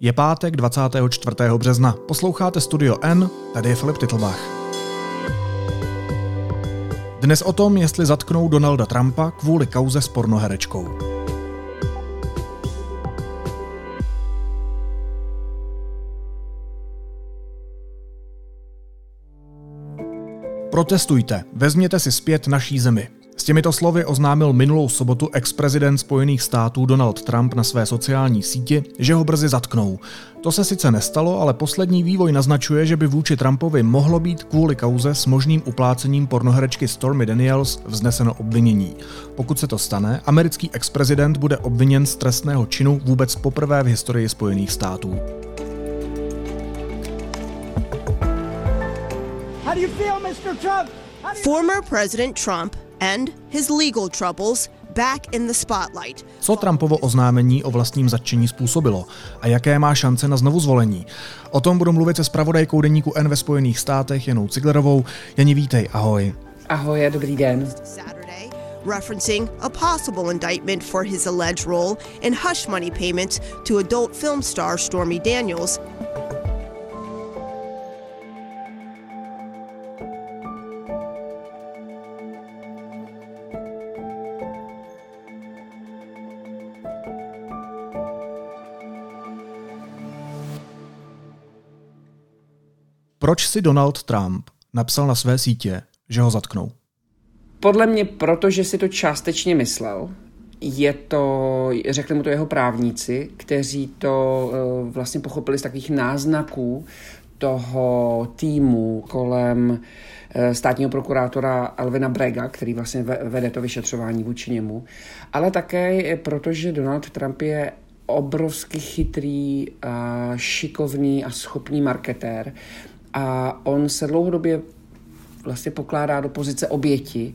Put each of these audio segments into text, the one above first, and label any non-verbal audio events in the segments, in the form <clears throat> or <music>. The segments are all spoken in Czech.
Je pátek 24. března. Posloucháte Studio N, tady je Filip Titlbach. Dnes o tom, jestli zatknou Donalda Trumpa kvůli kauze s pornoherečkou. Protestujte, vezměte si zpět naší zemi. S těmito slovy oznámil minulou sobotu ex-prezident Spojených států Donald Trump na své sociální síti, že ho brzy zatknou. To se sice nestalo, ale poslední vývoj naznačuje, že by vůči Trumpovi mohlo být kvůli kauze s možným uplácením pornoherečky Stormy Daniels vzneseno obvinění. Pokud se to stane, americký ex-prezident bude obviněn z trestného činu vůbec poprvé v historii Spojených států. How do you feel, Mr. Trump? Former President Trump and his legal troubles back in the spotlight. Co Trumpovo oznámení o vlastním zatčení způsobilo a jaké má šance na znovu zvolení? O tom budu mluvit se spravodajkou deníku N ve Spojených státech Janou Ciglerovou. Janí, vítej, ahoj. Ahoj a dobrý den. Referencing a possible indictment for his alleged role in hush money payments to adult film star Stormy Daniels Proč si Donald Trump napsal na své sítě, že ho zatknou? Podle mě, protože si to částečně myslel, je to, řekli mu to jeho právníci, kteří to uh, vlastně pochopili z takových náznaků toho týmu kolem uh, státního prokurátora Alvina Brega, který vlastně vede to vyšetřování vůči němu, ale také protože Donald Trump je obrovsky chytrý, šikovný a schopný marketér a on se dlouhodobě vlastně pokládá do pozice oběti,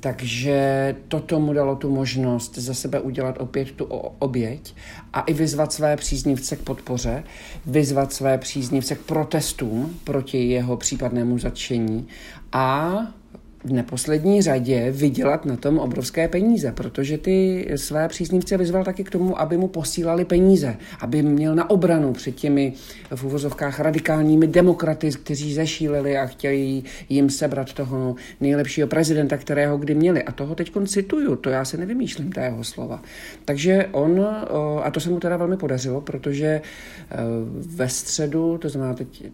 takže toto mu dalo tu možnost za sebe udělat opět tu oběť a i vyzvat své příznivce k podpoře, vyzvat své příznivce k protestům proti jeho případnému zatčení a v neposlední řadě vydělat na tom obrovské peníze, protože ty své příznivce vyzval taky k tomu, aby mu posílali peníze, aby měl na obranu před těmi v úvozovkách radikálními demokraty, kteří zešíleli a chtějí jim sebrat toho nejlepšího prezidenta, kterého kdy měli. A toho teď cituju, to já se nevymýšlím, ta jeho slova. Takže on, a to se mu teda velmi podařilo, protože e, ve středu, to znamená teď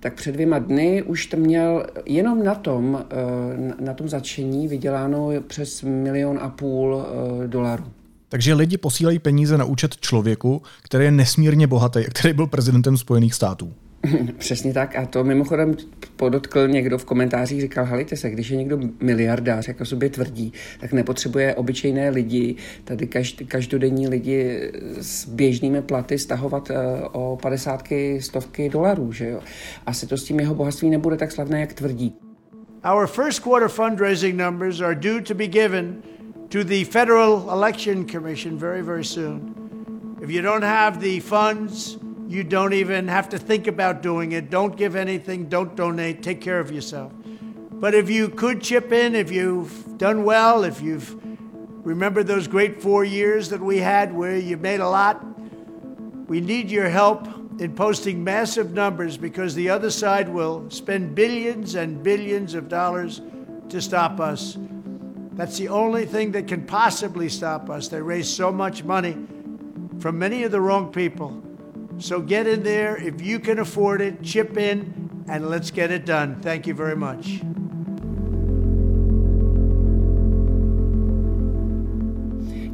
tak před dvěma dny už to měl jenom na tom, eh, na tom začení vyděláno přes milion a půl eh, dolarů. Takže lidi posílají peníze na účet člověku, který je nesmírně bohatý, který byl prezidentem Spojených států. <clears throat> Přesně tak a to mimochodem podotkl někdo v komentářích, říkal, halite se, když je někdo miliardář, jako sobě tvrdí, tak nepotřebuje obyčejné lidi, tady každ, každodenní lidi s běžnými platy stahovat uh, o padesátky, stovky dolarů, že jo. Asi to s tím jeho bohatství nebude tak slavné, jak tvrdí. Our first quarter fundraising numbers are due to be given to the Federal Election Commission very, very soon. If you don't have the funds, You don't even have to think about doing it. Don't give anything. Don't donate. Take care of yourself. But if you could chip in, if you've done well, if you've remembered those great four years that we had where you made a lot, we need your help in posting massive numbers because the other side will spend billions and billions of dollars to stop us. That's the only thing that can possibly stop us. They raise so much money from many of the wrong people. So get in there if you can afford it, chip in, and let's get it done. Thank you very much.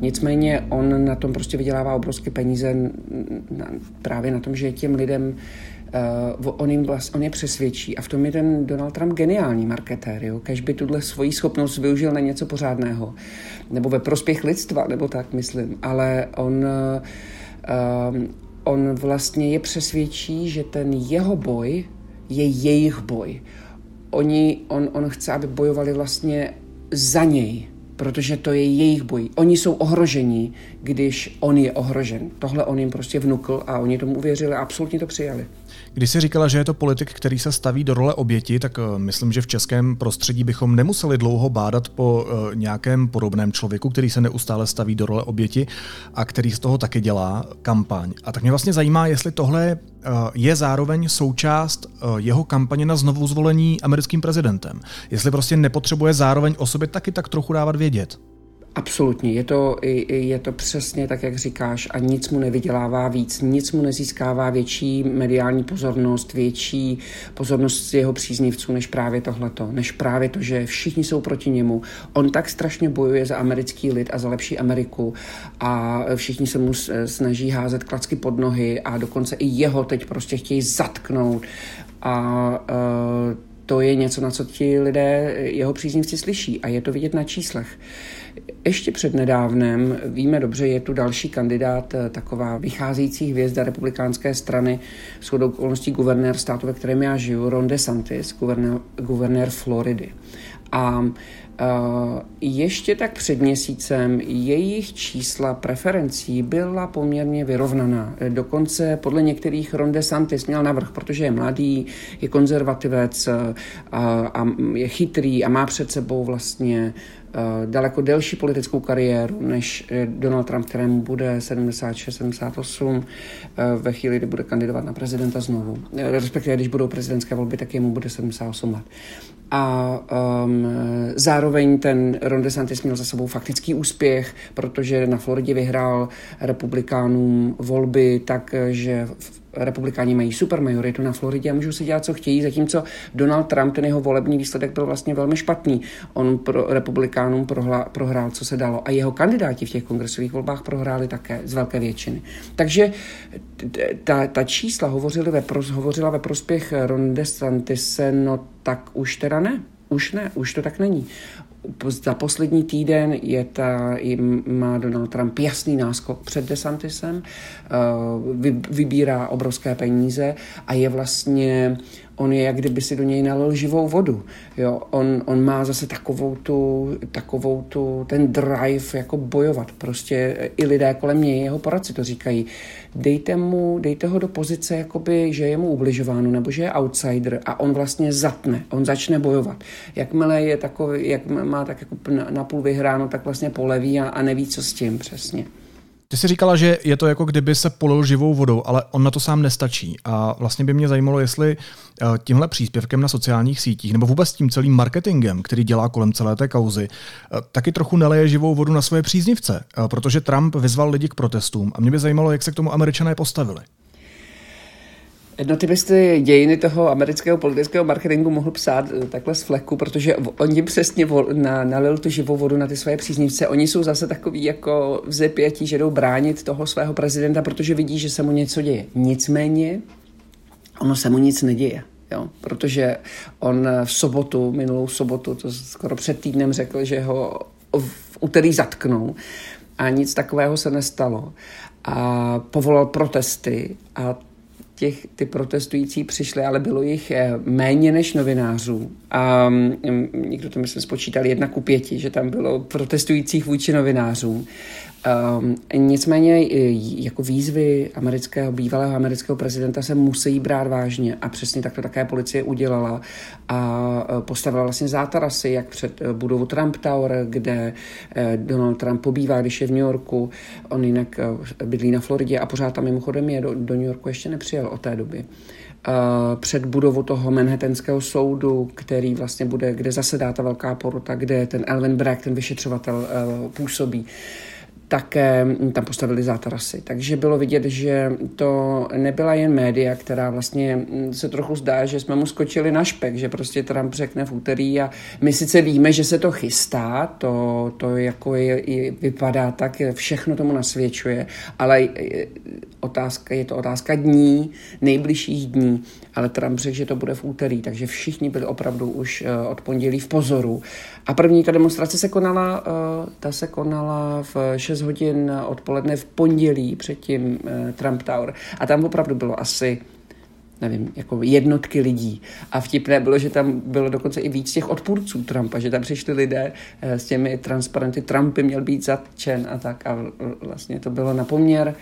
Nicméně on na tom prostě vydělává obrovské peníze na, právě na tom, že těm lidem uh, on, jim vlast, on je přesvědčí a v tom je ten Donald Trump geniální marketér, jo? Kež by tuhle svoji schopnost využil na něco pořádného, nebo ve prospěch lidstva, nebo tak myslím, ale on uh, on vlastně je přesvědčí, že ten jeho boj je jejich boj. Oni, on, on chce, aby bojovali vlastně za něj, protože to je jejich boj. Oni jsou ohroženi, když on je ohrožen. Tohle on jim prostě vnukl a oni tomu uvěřili a absolutně to přijali. Když jsi říkala, že je to politik, který se staví do role oběti, tak eh, myslím, že v českém prostředí bychom nemuseli dlouho bádat po eh, nějakém podobném člověku, který se neustále staví do role oběti a který z toho taky dělá kampaň. A tak mě vlastně zajímá, jestli tohle je zároveň součást jeho kampaně na znovu zvolení americkým prezidentem. Jestli prostě nepotřebuje zároveň o sobě taky tak trochu dávat vědět. Absolutně, je to, je to přesně tak, jak říkáš, a nic mu nevydělává víc, nic mu nezískává větší mediální pozornost, větší pozornost jeho příznivců, než právě tohleto, než právě to, že všichni jsou proti němu. On tak strašně bojuje za americký lid a za lepší Ameriku a všichni se mu snaží házet klacky pod nohy a dokonce i jeho teď prostě chtějí zatknout a uh, to je něco, na co ti lidé, jeho příznivci slyší a je to vidět na číslech. Ještě před nedávnem, víme dobře, je tu další kandidát, eh, taková vycházející hvězda republikánské strany, shodou okolností guvernér státu, ve kterém já žiju, Ron DeSantis, guvernér, guvernér Floridy. A Uh, ještě tak před měsícem jejich čísla preferencí byla poměrně vyrovnaná. Dokonce podle některých Ron DeSantis měl navrh, protože je mladý, je konzervativec a, a je chytrý a má před sebou vlastně daleko delší politickou kariéru než eh, Donald Trump, kterému bude 76-78 eh, ve chvíli, kdy bude kandidovat na prezidenta znovu. Respektive, když budou prezidentské volby, tak jemu bude 78 let. A um, zároveň ten Ron DeSantis měl za sebou faktický úspěch, protože na Floridě vyhrál republikánům volby tak, že v republikáni mají super majoritu na Floridě a můžou si dělat, co chtějí, zatímco Donald Trump, ten jeho volební výsledek byl vlastně velmi špatný. On pro republikánům prohla, prohrál, co se dalo. A jeho kandidáti v těch kongresových volbách prohráli také z velké většiny. Takže ta, ta čísla hovořily ve, hovořila ve prospěch Ron DeSantise, no tak už teda ne. Už ne, už to tak není za poslední týden je ta, má Donald Trump jasný náskok před DeSantisem, eh, vybírá obrovské peníze a je vlastně on je, jak kdyby si do něj nalil živou vodu. Jo, on, on má zase takovou tu, takovou tu, ten drive jako bojovat. Prostě i lidé kolem něj, jeho poradci to říkají. Dejte mu, dejte ho do pozice, jakoby, že je mu ubližováno, nebo že je outsider a on vlastně zatne, on začne bojovat. Jakmile je takový, jak má tak jako napůl vyhráno, tak vlastně poleví a, a neví, co s tím přesně. Ty jsi říkala, že je to jako kdyby se polil živou vodou, ale on na to sám nestačí. A vlastně by mě zajímalo, jestli eh, tímhle příspěvkem na sociálních sítích nebo vůbec tím celým marketingem, který dělá kolem celé té kauzy, eh, taky trochu neleje živou vodu na svoje příznivce, eh, protože Trump vyzval lidi k protestům a mě by zajímalo, jak se k tomu američané postavili. No ty bys ty dějiny toho amerického politického marketingu mohl psát eh, takhle z fleku, protože oni přesně na, nalil tu živou vodu na ty své příznivce. Oni jsou zase takový jako v zepětí, že jdou bránit toho svého prezidenta, protože vidí, že se mu něco děje. Nicméně ono se mu nic neděje. Jo, protože on v sobotu, minulou sobotu, to skoro před týdnem řekl, že ho v úterý zatknou a nic takového se nestalo. A povolal protesty a těch, ty protestující přišli, ale bylo jich eh, méně než novinářů. A mm, někdo to myslím spočítal jedna ku pěti, že tam bylo protestujících vůči novinářům. Um, nicméně jako výzvy amerického, bývalého amerického prezidenta se musí brát vážně a přesně tak to také policie udělala a e, postavila vlastně zátarasy, jak před budovu Trump Tower, kde Donald Trump pobývá, když je v New Yorku, on jinak bydlí na Floridě a pořád tam mimochodem je, do, do New Yorku ještě nepřijel od té doby. Uh, před budovu toho Manhattanského soudu, který vlastně bude, kde zasedá ta velká porota, kde ten Elvin Bragg, ten vyšetřovatel, uh, působí. Uh, také tam postavili zátarasy. Takže bylo vidět, že to nebyla jen média, která vlastně se trochu zdá, že jsme mu skočili na špek, že prostě Trump řekne v úterý a my sice víme, že se to chystá, to, to jako je, je, vypadá tak, všechno tomu nasvědčuje, ale otázka, je to otázka dní, nejbližších dní, ale Trump řekl, že to bude v úterý, takže všichni byli opravdu už eh, od pondělí v pozoru. A první ta demonstrace se konala, eh, ta se konala v 6 hodin odpoledne v pondělí před tím eh, Trump Tower. A tam opravdu bylo asi nevím, jako jednotky lidí. A vtipné bylo, že tam bylo dokonce i víc těch odpůrců Trumpa, že tam přišli lidé eh, s těmi transparenty, Trump by měl být zatčen a tak. A vlastně to bylo na poměr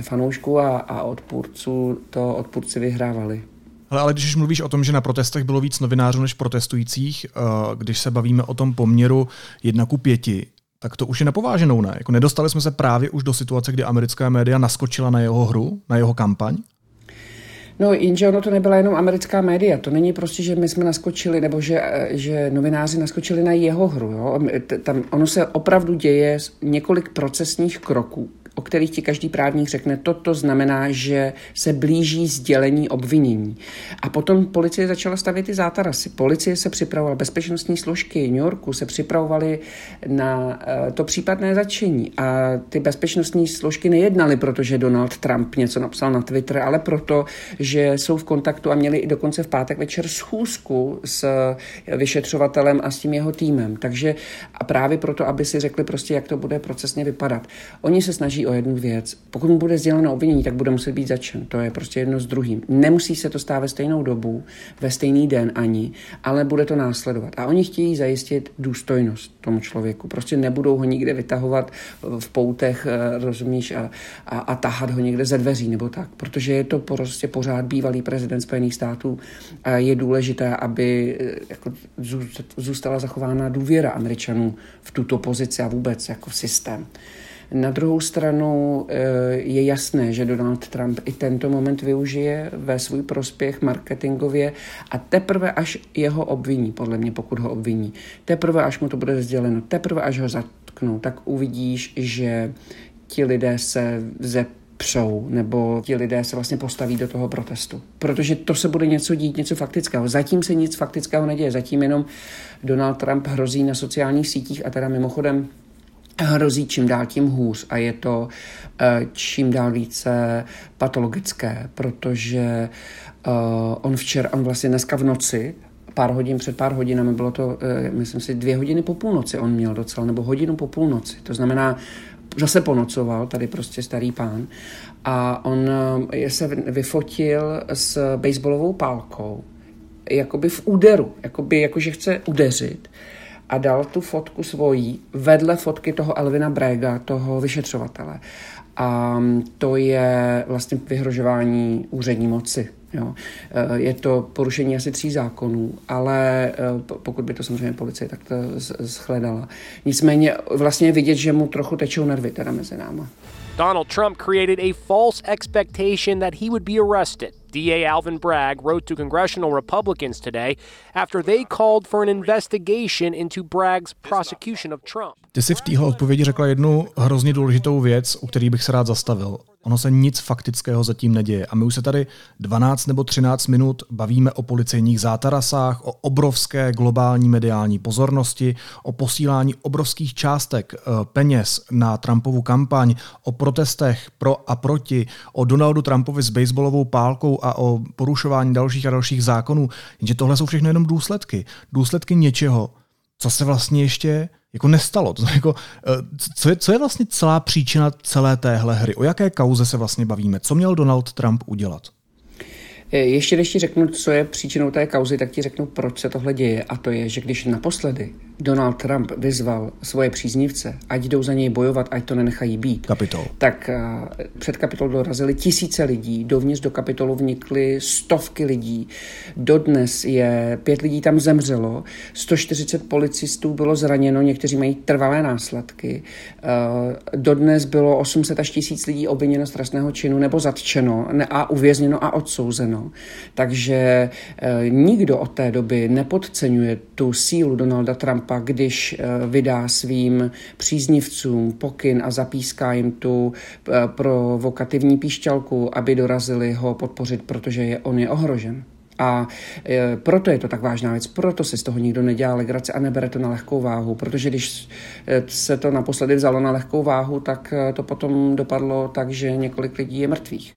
fanoušků a, a odpůrců, to odpůrci vyhrávali. Ale, ale když mluvíš o tom, že na protestech bylo víc novinářů než protestujících, eh, když se bavíme o tom poměru jedna ku pěti, tak to už je nepováženou, ne? Jako nedostali jsme se právě už do situace, kdy americká média naskočila na jeho hru, na jeho kampaň? No, jenže ono to nebyla jenom americká média. To není prostě, že my jsme naskočili, nebo že, že novináři naskočili na jeho hru. Jo? Tam, ono se opravdu děje několik procesních kroků, o kterých ti každý právník řekne, toto znamená, že se blíží sdělení obvinění. A potom policie začala stavět ty zátarasy. Policie se připravovala, bezpečnostní složky New Yorku se připravovaly na uh, to případné začení. A ty bezpečnostní složky nejednaly, protože Donald Trump něco napsal na Twitter, ale proto, že jsou v kontaktu a měli i dokonce v pátek večer schůzku s vyšetřovatelem a s tím jeho týmem. Takže a právě proto, aby si řekli prostě, jak to bude procesně vypadat. Oni se snaží o jednu věc. Pokud mu bude sděleno obvinění, tak bude muset být začen. To je prostě jedno s druhým. Nemusí se to stát ve stejnou dobu, ve stejný den ani, ale bude to následovat. A oni chtějí zajistit důstojnost tomu člověku. Prostě nebudou ho nikde vytahovat v poutech, eh, rozumíš, a, a, a tahat ho někde ze dveří nebo tak. Protože je to prostě pořád bývalý prezident Spojených států a je důležité, aby eh, jako zůstala zachována důvěra Američanů v tuto pozici a vůbec jako systém. Na druhou stranu eh, je jasné, že Donald Trump i tento moment využije ve svůj prospěch marketingově a teprve až jeho obviní, podle mě, pokud ho obviní, teprve až mu to bude sděleno, teprve až ho zatknou, tak uvidíš, že ti lidé se ze přou, nebo ti lidé se vlastně postaví do toho protestu. Protože to se bude něco dít, něco faktického. Zatím se nic faktického neděje, zatím jenom Donald Trump hrozí na sociálních sítích a teda mimochodem hrozí čím dál tím hůř a je to eh, čím dál více patologické, protože uh, on včera, on vlastně dneska v noci, pár hodin před pár hodinami, bylo to, uh, myslím si, dvě hodiny po půlnoci on měl docela, nebo hodinu po půlnoci. To znamená, zase ponocoval, tady prostě starý pán, a on se vyfotil s baseballovou pálkou, jakoby v úderu, jakoby, jakože chce udeřit a dal tu fotku svojí vedle fotky toho Elvina Brega, toho vyšetřovatele. A to je vlastně vyhrožování úřední moci. Jo. Eh, je to porušení asi tří zákonů, ale eh, pokud by to samozřejmě policie tak to shledala. Nicméně vlastně vidět, že mu trochu tečou nervy teda mezi náma. Donald Trump created a false expectation that he would be arrested. DA Alvin Bragg wrote to congressional Republicans today after they called for an investigation into Bragg's prosecution of Trump. Ty si v téhle odpovědi řekla jednu hrozně důležitou věc, u který bych se rád zastavil. Ono se nic faktického zatím neděje. A my už se tady 12 nebo 13 minut bavíme o policejních zátarasách, o obrovské globální mediální pozornosti, o posílání obrovských částek eh, peněz na Trumpovu kampaň, o protestech pro a proti, o Donaldu Trumpovi s baseballovou pálkou a o porušování dalších a dalších zákonů. Jenže tohle jsou všechno jenom důsledky. Důsledky něčeho, co se vlastně ještě jako nestalo. To jako, eh, co, je, co je vlastně celá příčina celé téhle hry? O jaké kauze se vlastně bavíme? Co měl Donald Trump udělat? Eh, ještě než ti řeknu, co je příčinou té kauzy, tak ti řeknu, proč se tohle děje. A to je, že když naposledy Donald Trump vyzval svoje příznivce, ať jdou za něj bojovat, ať to nenechají být, Kapitol. tak uh, před kapitol dorazili tisíce lidí, dovnitř do kapitolu vnikly stovky lidí. Dodnes je, pět lidí tam zemřelo, 140 policistů bylo zraněno, někteří mají trvalé následky. Uh, dodnes bylo 800 až 1000 lidí obviněno z trestného činu nebo zatčeno a uvězněno a odsouzeno. Takže uh, nikdo od té doby nepodceňuje tu sílu Donalda Trumpa Trumpa, když eh, vydá svým příznivcům pokyn a zapíská jim tu eh, provokativní píšťalku, aby dorazili ho podpořit, protože je, on je ohrožen. A e, proto je to tak vážná věc, proto se z toho nikdo nedělá legrace a nebere to na lehkou váhu, protože když se to naposledy vzalo na lehkou váhu, tak to potom dopadlo tak, že několik lidí je mrtvých.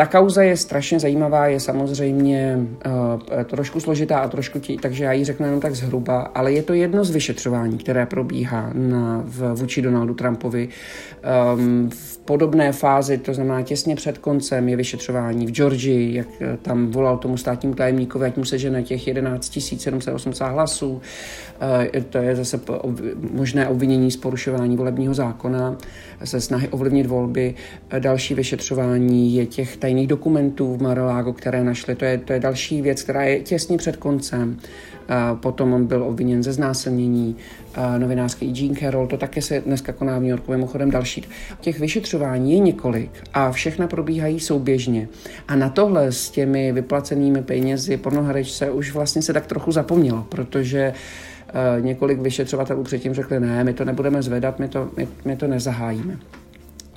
Ta kauza je strašně zajímavá, je samozřejmě uh, trošku složitá a trošku tí, takže já ji řeknu jenom tak zhruba, ale je to jedno z vyšetřování, které probíhá na, v, vůči Donaldu Trumpovi. Um, v podobné fázi, to znamená těsně před koncem, je vyšetřování v Georgii, jak tam volal tomu státnímu tajemníkovi, ať mu sežene těch 11 780 hlasů. Uh, to je zase možné obvinění z porušování volebního zákona, ze snahy ovlivnit volby. Další vyšetřování je těch tajných dokumentů v Mar-a-Lago, které našli. To je, to je další věc, která je těsně před koncem. Potom on byl obviněn ze znásilnění novinářský Jean Carroll, to také se dneska koná v New Yorku, mimochodem další. Těch vyšetřování je několik a všechna probíhají souběžně. A na tohle s těmi vyplacenými penězi pornoherečce už vlastně se tak trochu zapomnělo, protože několik vyšetřovatelů předtím řekli, ne, my to nebudeme zvedat, my to, my, my to nezahájíme.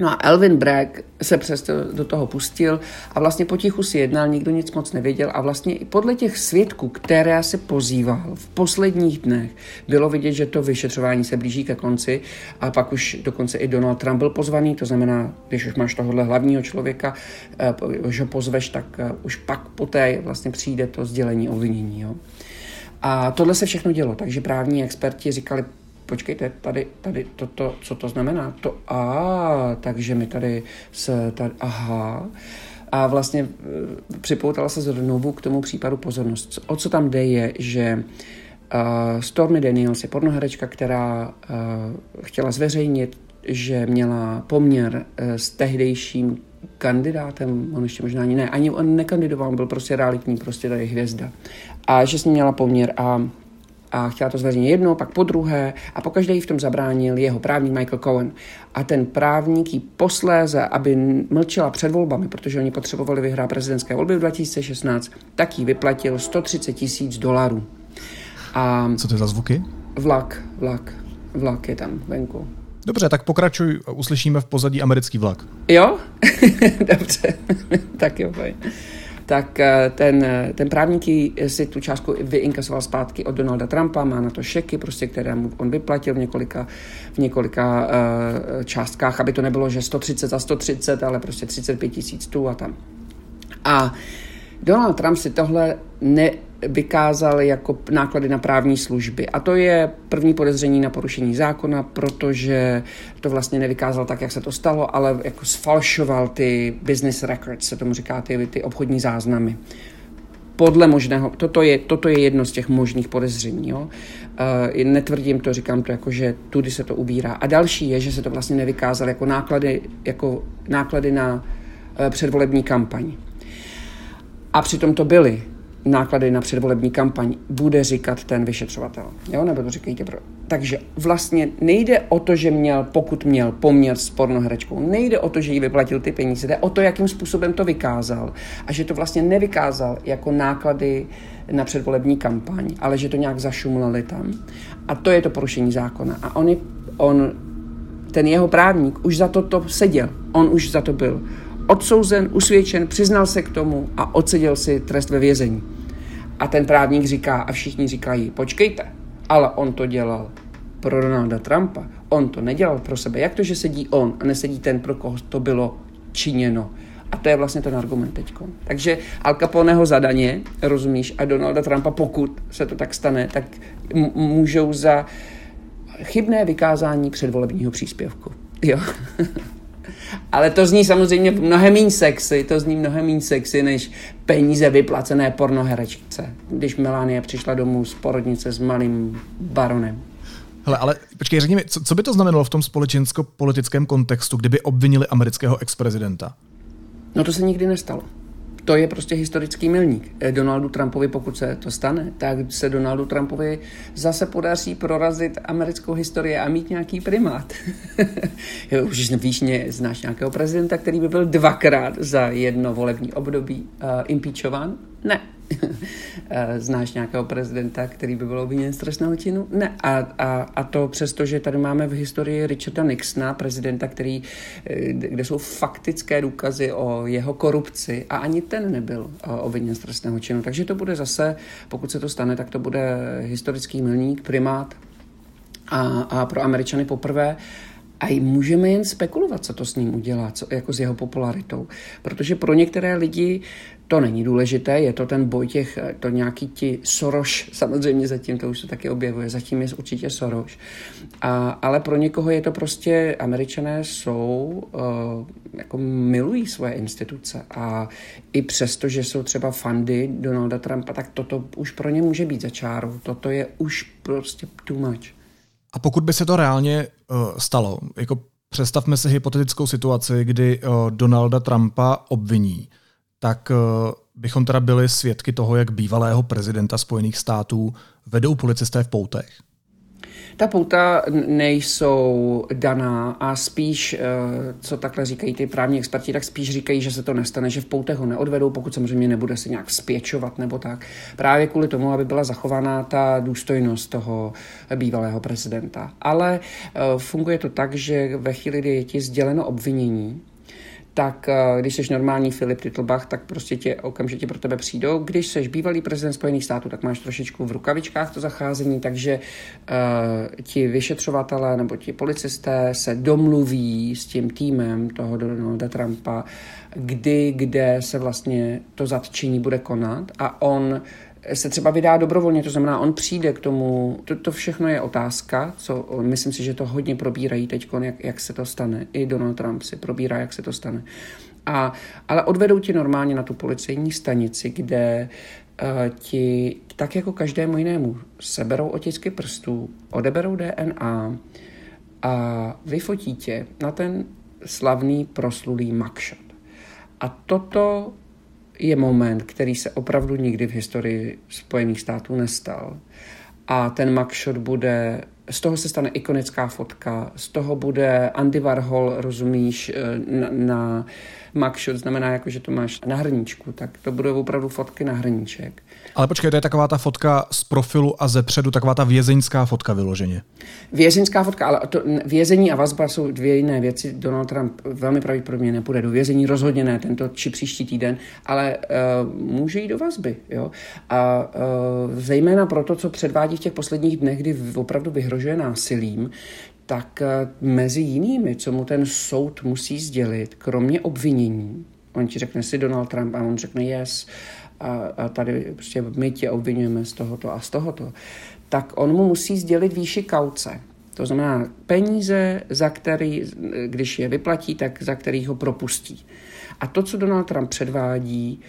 No a Elvin Bragg se přesto do toho pustil a vlastně potichu si jednal, nikdo nic moc nevěděl a vlastně i podle těch svědků, které se pozýval v posledních dnech, bylo vidět, že to vyšetřování se blíží ke konci a pak už dokonce i Donald Trump byl pozvaný, to znamená, když už máš tohohle hlavního člověka, eh, že pozveš, tak eh, už pak poté vlastně přijde to sdělení obvinění. Jo. A tohle se všechno dělo, takže právní experti říkali, počkejte, tady, tady toto, co to znamená? To a, takže my tady se, tady, aha. A vlastně e, připoutala se znovu k tomu případu pozornost. O co tam jde je, že uh, Stormy Daniels je pornoherečka, která uh, chtěla zveřejnit, že měla poměr uh, s tehdejším kandidátem, on ještě možná ani ne, ani on nekandidoval, on byl prostě realitní, prostě tady hvězda. A že s ním měla poměr a a chtěla to zveřejnit jednou, pak po druhé a po každé jí v tom zabránil jeho právník Michael Cohen. A ten právník jí posléze, aby mlčela před volbami, protože oni potřebovali vyhrát prezidentské volby v 2016, tak jí vyplatil 130 tisíc dolarů. A Co to je za zvuky? Vlak, vlak, vlak je tam venku. Dobře, tak pokračuj, uslyšíme v pozadí americký vlak. Jo? <laughs> Dobře, tak jo, fajn tak eh, ten, ten právník si tu částku vyinkasoval zpátky od Donalda Trumpa, má na to šeky, prostě, které mu on vyplatil v několika, v několika uh, částkách, aby to nebylo, že 130 za 130, ale prostě 35 tisíc tu a tam. A Donald Trump si tohle ne, vykázal jako náklady na právní služby. A to je první podezření na porušení zákona, protože to vlastně nevykázal tak, jak se to stalo, ale jako sfalšoval ty business records, se tomu říká, ty, ty obchodní záznamy. Podle možného, toto je, toto je jedno z těch možných podezření. Jo? Uh, netvrdím to, říkám to jako, že tudy se to ubírá. A další je, že se to vlastně nevykázal jako náklady, jako náklady na uh, předvolební kampaň. A přitom to byly náklady na předvolební kampaň, bude říkat ten vyšetřovatel. Jo? Nebo to říkejte pro... Takže vlastně nejde o to, že měl, pokud měl poměr s pornoherečkou, nejde o to, že jí vyplatil ty peníze, jde o to, jakým způsobem to vykázal. A že to vlastně nevykázal jako náklady na předvolební kampaň, ale že to nějak zašumlali tam. A to je to porušení zákona. A on, on ten jeho právník už za to, to seděl. On už za to byl odsouzen, usvědčen, přiznal se k tomu a odseděl si trest ve vězení. A ten právník říká a všichni říkají, počkejte, ale on to dělal pro Donalda Trumpa. On to nedělal pro sebe. Jak to, že sedí on a nesedí ten, pro koho to bylo činěno? A to je vlastně ten argument teď. Takže Al Caponeho zadaně, rozumíš, a Donalda Trumpa, pokud se to tak stane, tak můžou za chybné vykázání předvolebního příspěvku. Jo. <laughs> Ale to zní samozřejmě mnohem méně sexy, to zní mnohem méně sexy, než peníze vyplacené pornoherečce, když Melanie přišla domů z porodnice s malým baronem. Hele, ale počkej, řekni mi, co, co by to znamenalo v tom společensko-politickém kontextu, kdyby obvinili amerického ex-prezidenta? No to se nikdy nestalo to je prostě historický milník. Eh, Donaldu Trumpovi, pokud se to stane, tak se Donaldu Trumpovi zase podaří prorazit americkou historii a mít nějaký primát. <laughs> Už víš, mě, znáš nějakého prezidenta, který by byl dvakrát za jedno volební období uh, impeachován? Ne. <laughs> Eh, znáš nějakého prezidenta, který by byl obviněn z trestného činu? Ne. A, a, a to přesto, že tady máme v historii Richarda Nixona, prezidenta, který, eh, kde jsou faktické důkazy o jeho korupci a ani ten nebyl eh, obviněn z trestného činu. Takže to bude zase, pokud se to stane, tak to bude historický milník, primát a, a pro Američany poprvé. A můžeme jen spekulovat, co to s ním udělá, co, jako s jeho popularitou. Protože pro některé lidi to není důležité, je to ten boj těch, to nějaký ti Soroš, <laughs> samozřejmě zatím to už se taky objevuje, zatím je určitě Soroš. A, ale pro někoho je to prostě, američané jsou, uh, jako milují svoje instituce a i přesto, že jsou třeba fandy Donalda Trumpa, tak toto už pro ně může být za čáru. Toto je už prostě too much. A pokud by se to reálně stalo, jako představme si hypotetickou situaci, kdy uh, Donalda Trumpa obviní, tak uh, bychom teda byli svědky toho, jak bývalého prezidenta Spojených států vedou policisté v poutech. Ta pouta nejsou daná a spíš, eh, co takhle říkají ty právní experti, tak spíš říkají, že se to nestane, že v poutech ho neodvedou, pokud samozřejmě nebude se nějak spěčovat nebo tak. Právě kvůli tomu, aby byla zachována ta důstojnost toho bývalého prezidenta. Ale eh, funguje to tak, že ve chvíli, kdy je ti sděleno obvinění, tak eh, když jsi normální Filip Titlbach, tak prostě tě okamžitě pro tebe přijdou. Když jsi bývalý prezident Spojených států, tak máš trošičku v rukavičkách to zacházení, takže uh, ti vyšetřovatelé nebo ti policisté se domluví s tím týmem toho Donalda Trumpa, kdy, kde se vlastně to zatčení bude konat a on se třeba vydá dobrovolně, to znamená, on přijde k tomu, to, to všechno je otázka, co myslím si, že to hodně probírají teď, jak, jak se to stane. I Donald Trump si probírá, jak se to stane. A, ale odvedou ti normálně na tu policejní stanici, kde uh, ti, tak jako každému jinému, seberou otisky prstů, odeberou DNA a vyfotí tě na ten slavný proslulý mugshot. A toto je moment, který se opravdu nikdy v historii Spojených států nestal. A ten mugshot bude, z toho se stane ikonická fotka, z toho bude Andy Warhol, rozumíš, eh, na, mugshot znamená jako, že to máš na hrníčku, tak to budou opravdu fotky na hrníček. Ale počkej, to je taková ta fotka z profilu a ze předu, taková ta vězeňská fotka vyloženě. Vězeňská fotka, ale to, vězení a vazba jsou dvě jiné věci. Donald Trump velmi pravděpodobně nepůjde do vězení, rozhodně ne tento či příští týden, ale uh, může jít do vazby. Jo? A uh, zejména proto, co předvádí v těch posledních dnech, kdy opravdu vyhrožuje násilím, tak uh, mezi jinými, co mu ten soud musí sdělit, kromě obvinění, on ti řekne si Donald Trump. A on řekne yes, a, a tady prostě my tě obvinujeme z tohoto a z tohoto, tak on mu musí sdělit výši kauce. To znamená peníze, za který, když je vyplatí, tak za který ho propustí. A to, co Donald Trump předvádí,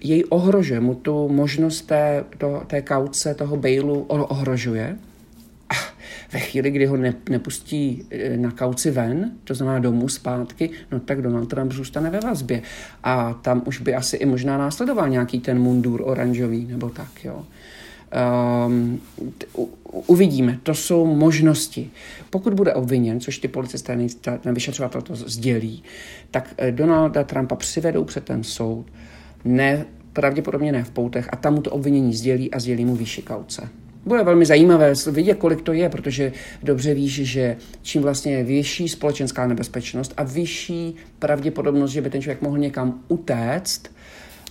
jej ohrožuje, mu tu možnost té, to, té kauce, toho bailu ohrožuje ve chvíli, kdy ho ne, nepustí e, na kauci ven, to znamená domů zpátky, no tak Donald Trump zůstane ve vazbě. A tam už by asi i možná následoval nějaký ten mundur oranžový nebo tak, jo. Um, uvidíme, to jsou možnosti. Pokud bude obviněn, což ty policisté, ten vyšetřovatel to sdělí, tak e, Donalda Trumpa přivedou před ten soud, ne, pravděpodobně ne v poutech, a tam mu to obvinění sdělí a sdělí mu výši kauce. Bude velmi zajímavé vidět, kolik to je, protože dobře víš, že čím vlastně je vyšší společenská nebezpečnost a vyšší pravděpodobnost, že by ten člověk mohl někam utéct,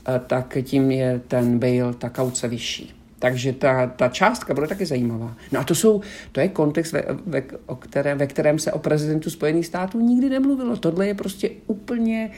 eh, tak tím je ten bail, ta kauce vyšší. Takže ta, ta částka bude taky zajímavá. No a to, jsou, to je kontext, ve, ve, o které, ve kterém se o prezidentu Spojených států nikdy nemluvilo. Tohle je prostě úplně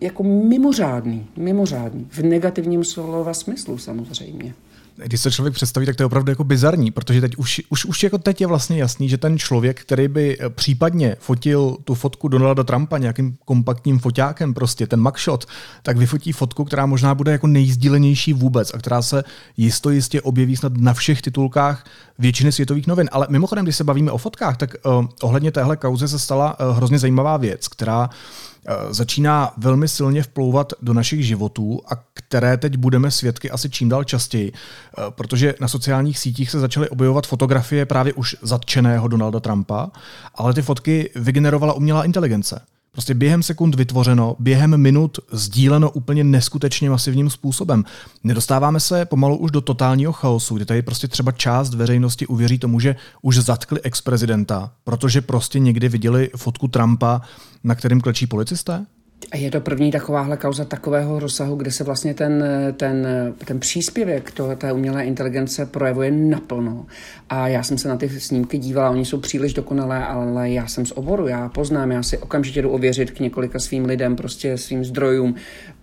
jako mimořádný, mimořádný, v negativním slova smyslu samozřejmě když se člověk představí, tak to je opravdu jako bizarní, protože teď už, už, už jako teď je vlastně jasný, že ten člověk, který by eh, případně fotil tu fotku Donalda Trumpa nějakým kompaktním foťákem, prostě ten mugshot, tak vyfotí fotku, která možná bude jako nejzdílenější vůbec a která se jisto jistě objeví snad na všech titulkách většiny světových novin. Ale mimochodem, když se bavíme o fotkách, tak uh, ohledně téhle kauze se stala uh, hrozně zajímavá věc, která Eh, začíná velmi silně vplouvat do našich životů a které teď budeme svědky asi čím dál častěji, eh, protože na sociálních sítích se začaly objevovat fotografie právě už zatčeného Donalda Trumpa, ale ty fotky vygenerovala umělá inteligence. Prostě během sekund vytvořeno, během minut sdíleno úplně neskutečně masivním způsobem. Nedostáváme se pomalu už do totálního chaosu, kdy tady prostě třeba část veřejnosti uvěří tomu, že už zatkli ex-prezidenta, protože prostě někdy viděli fotku Trumpa, na kterým klečí policisté? Je to první takováhle kauza takového rozsahu, kde se vlastně ten, ten, ten příspěvek toho, té umělé inteligence projevuje naplno. A já jsem se na ty snímky dívala, oni jsou příliš dokonalé, ale já jsem z oboru, já poznám, já si okamžitě jdu ověřit k několika svým lidem, prostě svým zdrojům,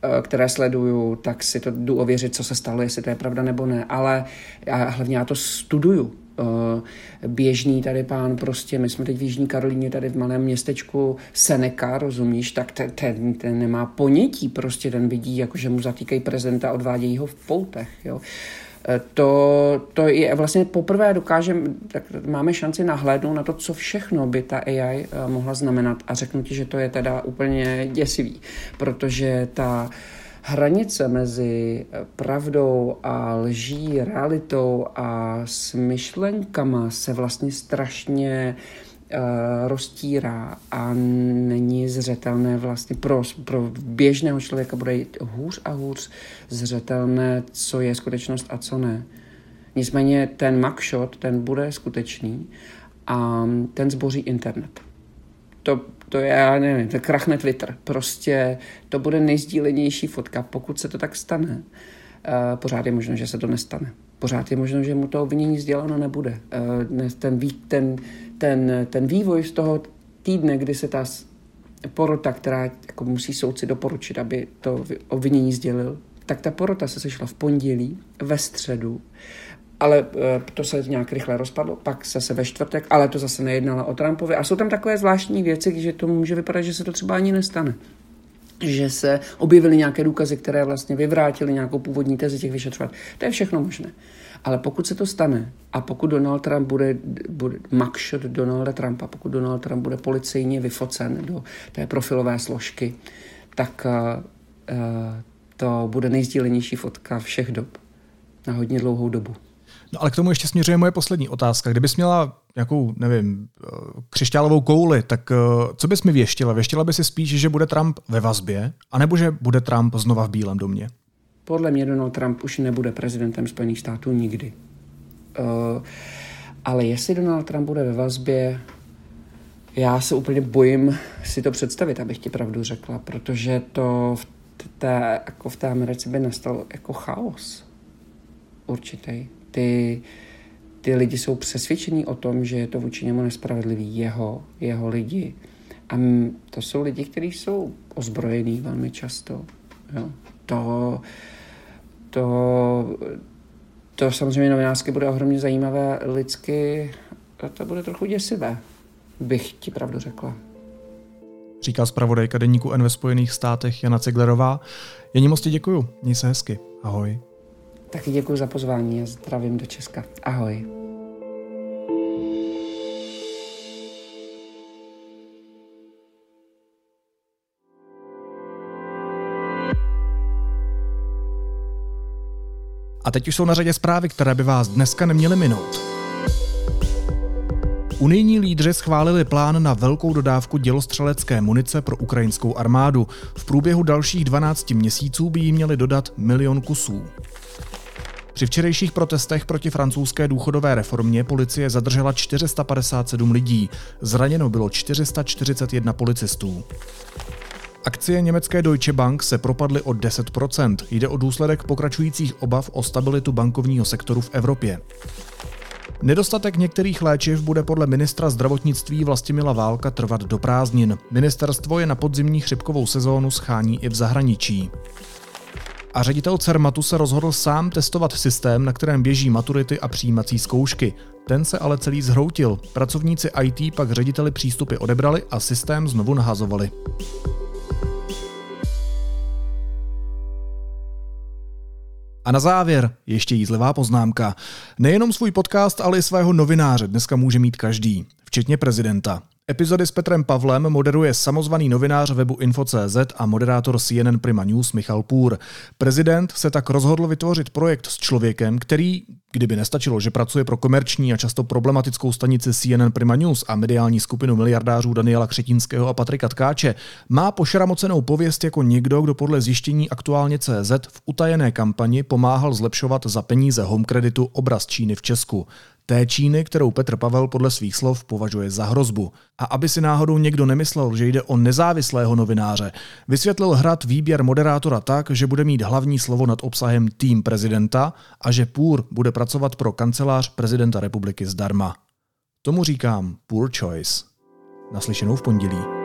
eh, které sleduju, tak si to jdu ověřit, co se stalo, jestli to je pravda nebo ne. Ale já, hlavně já to studuju běžný tady pán prostě, my jsme teď v Jižní Karolíně, tady v malém městečku Seneca, rozumíš, tak ten, ten, ten nemá ponětí, prostě ten vidí, jako že mu zatýkají prezidenta odvádějí ho v poutech, jo. Eh, to, to je vlastně poprvé dokážeme, tak máme šanci nahlédnout na to, co všechno by ta AI eh, mohla znamenat a řeknu ti, že to je teda úplně děsivý, protože ta uh, hranice mezi pravdou a lží, realitou a smyšlenkama se vlastně strašně uh, roztírá a není zřetelné vlastně pro, pro běžného člověka bude hůř a hůř zřetelné, co je skutečnost a co ne. Nicméně ten mugshot, ten bude skutečný a ten zboří internet. To to je, já nevím, to krachne Twitter. Prostě to bude nejsdílenější fotka, pokud se to tak stane. Uh, pořád je možno, že se to nestane. Pořád je možno, že mu to obvinění sděleno nebude. Uh, ten, ten, ten, ten vývoj z toho týdne, kdy se ta porota, která jako musí soudci doporučit, aby to obvinění sdělil, tak ta porota se sešla v pondělí, ve středu ale eh, to se nějak rychle rozpadlo, pak zase ve čtvrtek, ale to zase nejednalo o Trumpovi. A jsou tam takové zvláštní věci, že to může vypadat, že se to třeba ani nestane že se objevily nějaké důkazy, které vlastně vyvrátily nějakou původní tezi těch vyšetřovat. To je všechno možné. Ale pokud se to stane a pokud Donald Trump bude, bude mugshot Donalda Trumpa, pokud Donald Trump bude policejně vyfocen do té profilové složky, tak uh, to bude nejsdílenější fotka všech dob na hodně dlouhou dobu. No ale k tomu ještě směřuje moje poslední otázka. Kdybys měla nějakou, nevím, eh, křišťálovou kouli, tak eh, co bys mi věštila? Věštila by si spíš, že bude Trump ve vazbě, anebo že bude Trump znova v Bílém domě? Podle mě Donald Trump už nebude prezidentem Spojených států nikdy. Uh, ale jestli Donald Trump bude ve vazbě, já se úplně bojím si to představit, abych ti pravdu řekla, protože to v té, jako v té Americe by nastal jako chaos určitý ty, ty lidi jsou přesvědčení o tom, že je to vůči němu nespravedlivý, jeho, jeho lidi. A to jsou lidi, kteří jsou ozbrojení velmi často. Jo. To, to, to samozřejmě novinářsky bude ohromně zajímavé, lidsky to bude trochu děsivé, bych ti pravdu řekla. Říká zpravodajka deníku N ve Spojených státech Jana Ceglerová. Jení moc děkuju, měj se hezky. Ahoj. Taky děkuji za pozvání a zdravím do Česka. Ahoj. A teď už jsou na řadě zprávy, které by vás dneska neměly minout. Unijní lídři schválili plán na velkou dodávku dělostřelecké munice pro ukrajinskou armádu. V průběhu dalších 12 měsíců by jí měli dodat milion kusů. Při včerejších protestech proti francouzské důchodové reformě policie zadržela 457 lidí. Zraněno bylo 441 policistů. Akcie německé Deutsche Bank se propadly o 10%. Jde o důsledek pokračujících obav o stabilitu bankovního sektoru v Evropě. Nedostatek některých léčiv bude podle ministra zdravotnictví Vlastimila Válka trvat do prázdnin. Ministerstvo je na podzimní chřipkovou sezónu schání i v zahraničí. A ředitel CERMATu se rozhodl sám testovat systém, na kterém běží maturity a přijímací zkoušky. Ten se ale celý zhroutil. Pracovníci IT pak řediteli přístupy odebrali a systém znovu nahazovali. A na závěr ještě jízlivá poznámka. Nejenom svůj podcast, ale i svého novináře dneska může mít každý, včetně prezidenta. Epizody s Petrem Pavlem moderuje samozvaný novinář webu Info.cz a moderátor CNN Prima News Michal Půr. Prezident se tak rozhodl vytvořit projekt s člověkem, který, kdyby nestačilo, že pracuje pro komerční a často problematickou stanici CNN Prima News a mediální skupinu miliardářů Daniela Křetínského a Patrika Tkáče, má pošramocenou pověst jako někdo, kdo podle zjištění aktuálně CZ v utajené kampani pomáhal zlepšovat za peníze home kreditu obraz Číny v Česku. Té Číny, kterou Petr Pavel podle svých slov považuje za hrozbu. A aby si náhodou někdo nemyslel, že jde o nezávislého novináře, vysvětlil hrad výběr moderátora tak, že bude mít hlavní slovo nad obsahem tým prezidenta a že Půr bude pracovat pro kancelář prezidenta republiky zdarma. Tomu říkám poor choice. Naslyšenou v pondělí.